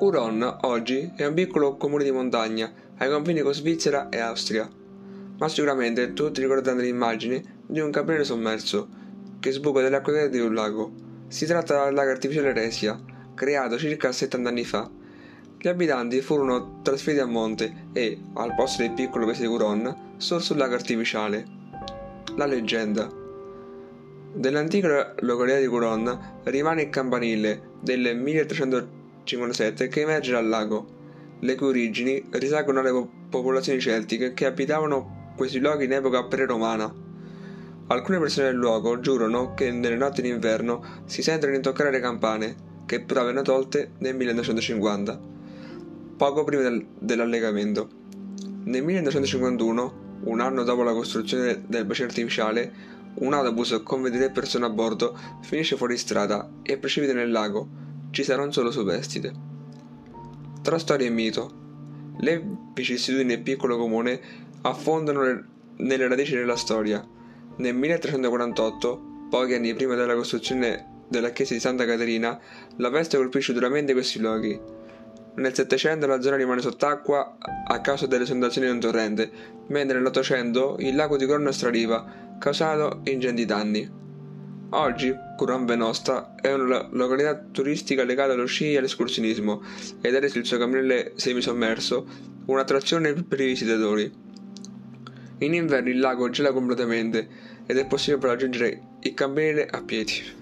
Curon oggi è un piccolo comune di montagna ai confini con Svizzera e Austria, ma sicuramente tutti ricordano l'immagine di un campione sommerso che sbuca dalle acque di un lago. Si tratta del lago artificiale Resia, creato circa 70 anni fa. Gli abitanti furono trasferiti a monte e, al posto del piccolo paese di Curon, sorse un lago artificiale. La leggenda dell'antica località di Curon rimane il campanile del 1300 57 che emerge dal lago, le cui origini risalgono alle popolazioni celtiche che abitavano questi luoghi in epoca pre-romana. Alcune persone del luogo giurano che nelle notti d'inverno si sentono intoccare le campane, che però vennero tolte nel 1950, poco prima del, dell'allegamento. Nel 1951, un anno dopo la costruzione del bacino artificiale, un autobus con 23 persone a bordo finisce fuori strada e precipita nel lago, ci sarà un solo superstite. Tra storia e mito, le vicissitudini del piccolo comune affondano nelle radici della storia. Nel 1348, pochi anni prima della costruzione della chiesa di Santa Caterina, la peste colpisce duramente questi luoghi. Nel Settecento la zona rimane sott'acqua a causa delle esondazioni di un torrente, mentre nell'Ottocento il lago di Corno strariva, causando ingenti danni. Oggi Curan Venosta è una località turistica legata allo sci e all'escursionismo ed è reso il suo camminile semisommerso un'attrazione per i visitatori. In inverno il lago gela completamente ed è possibile raggiungere il camminile a piedi.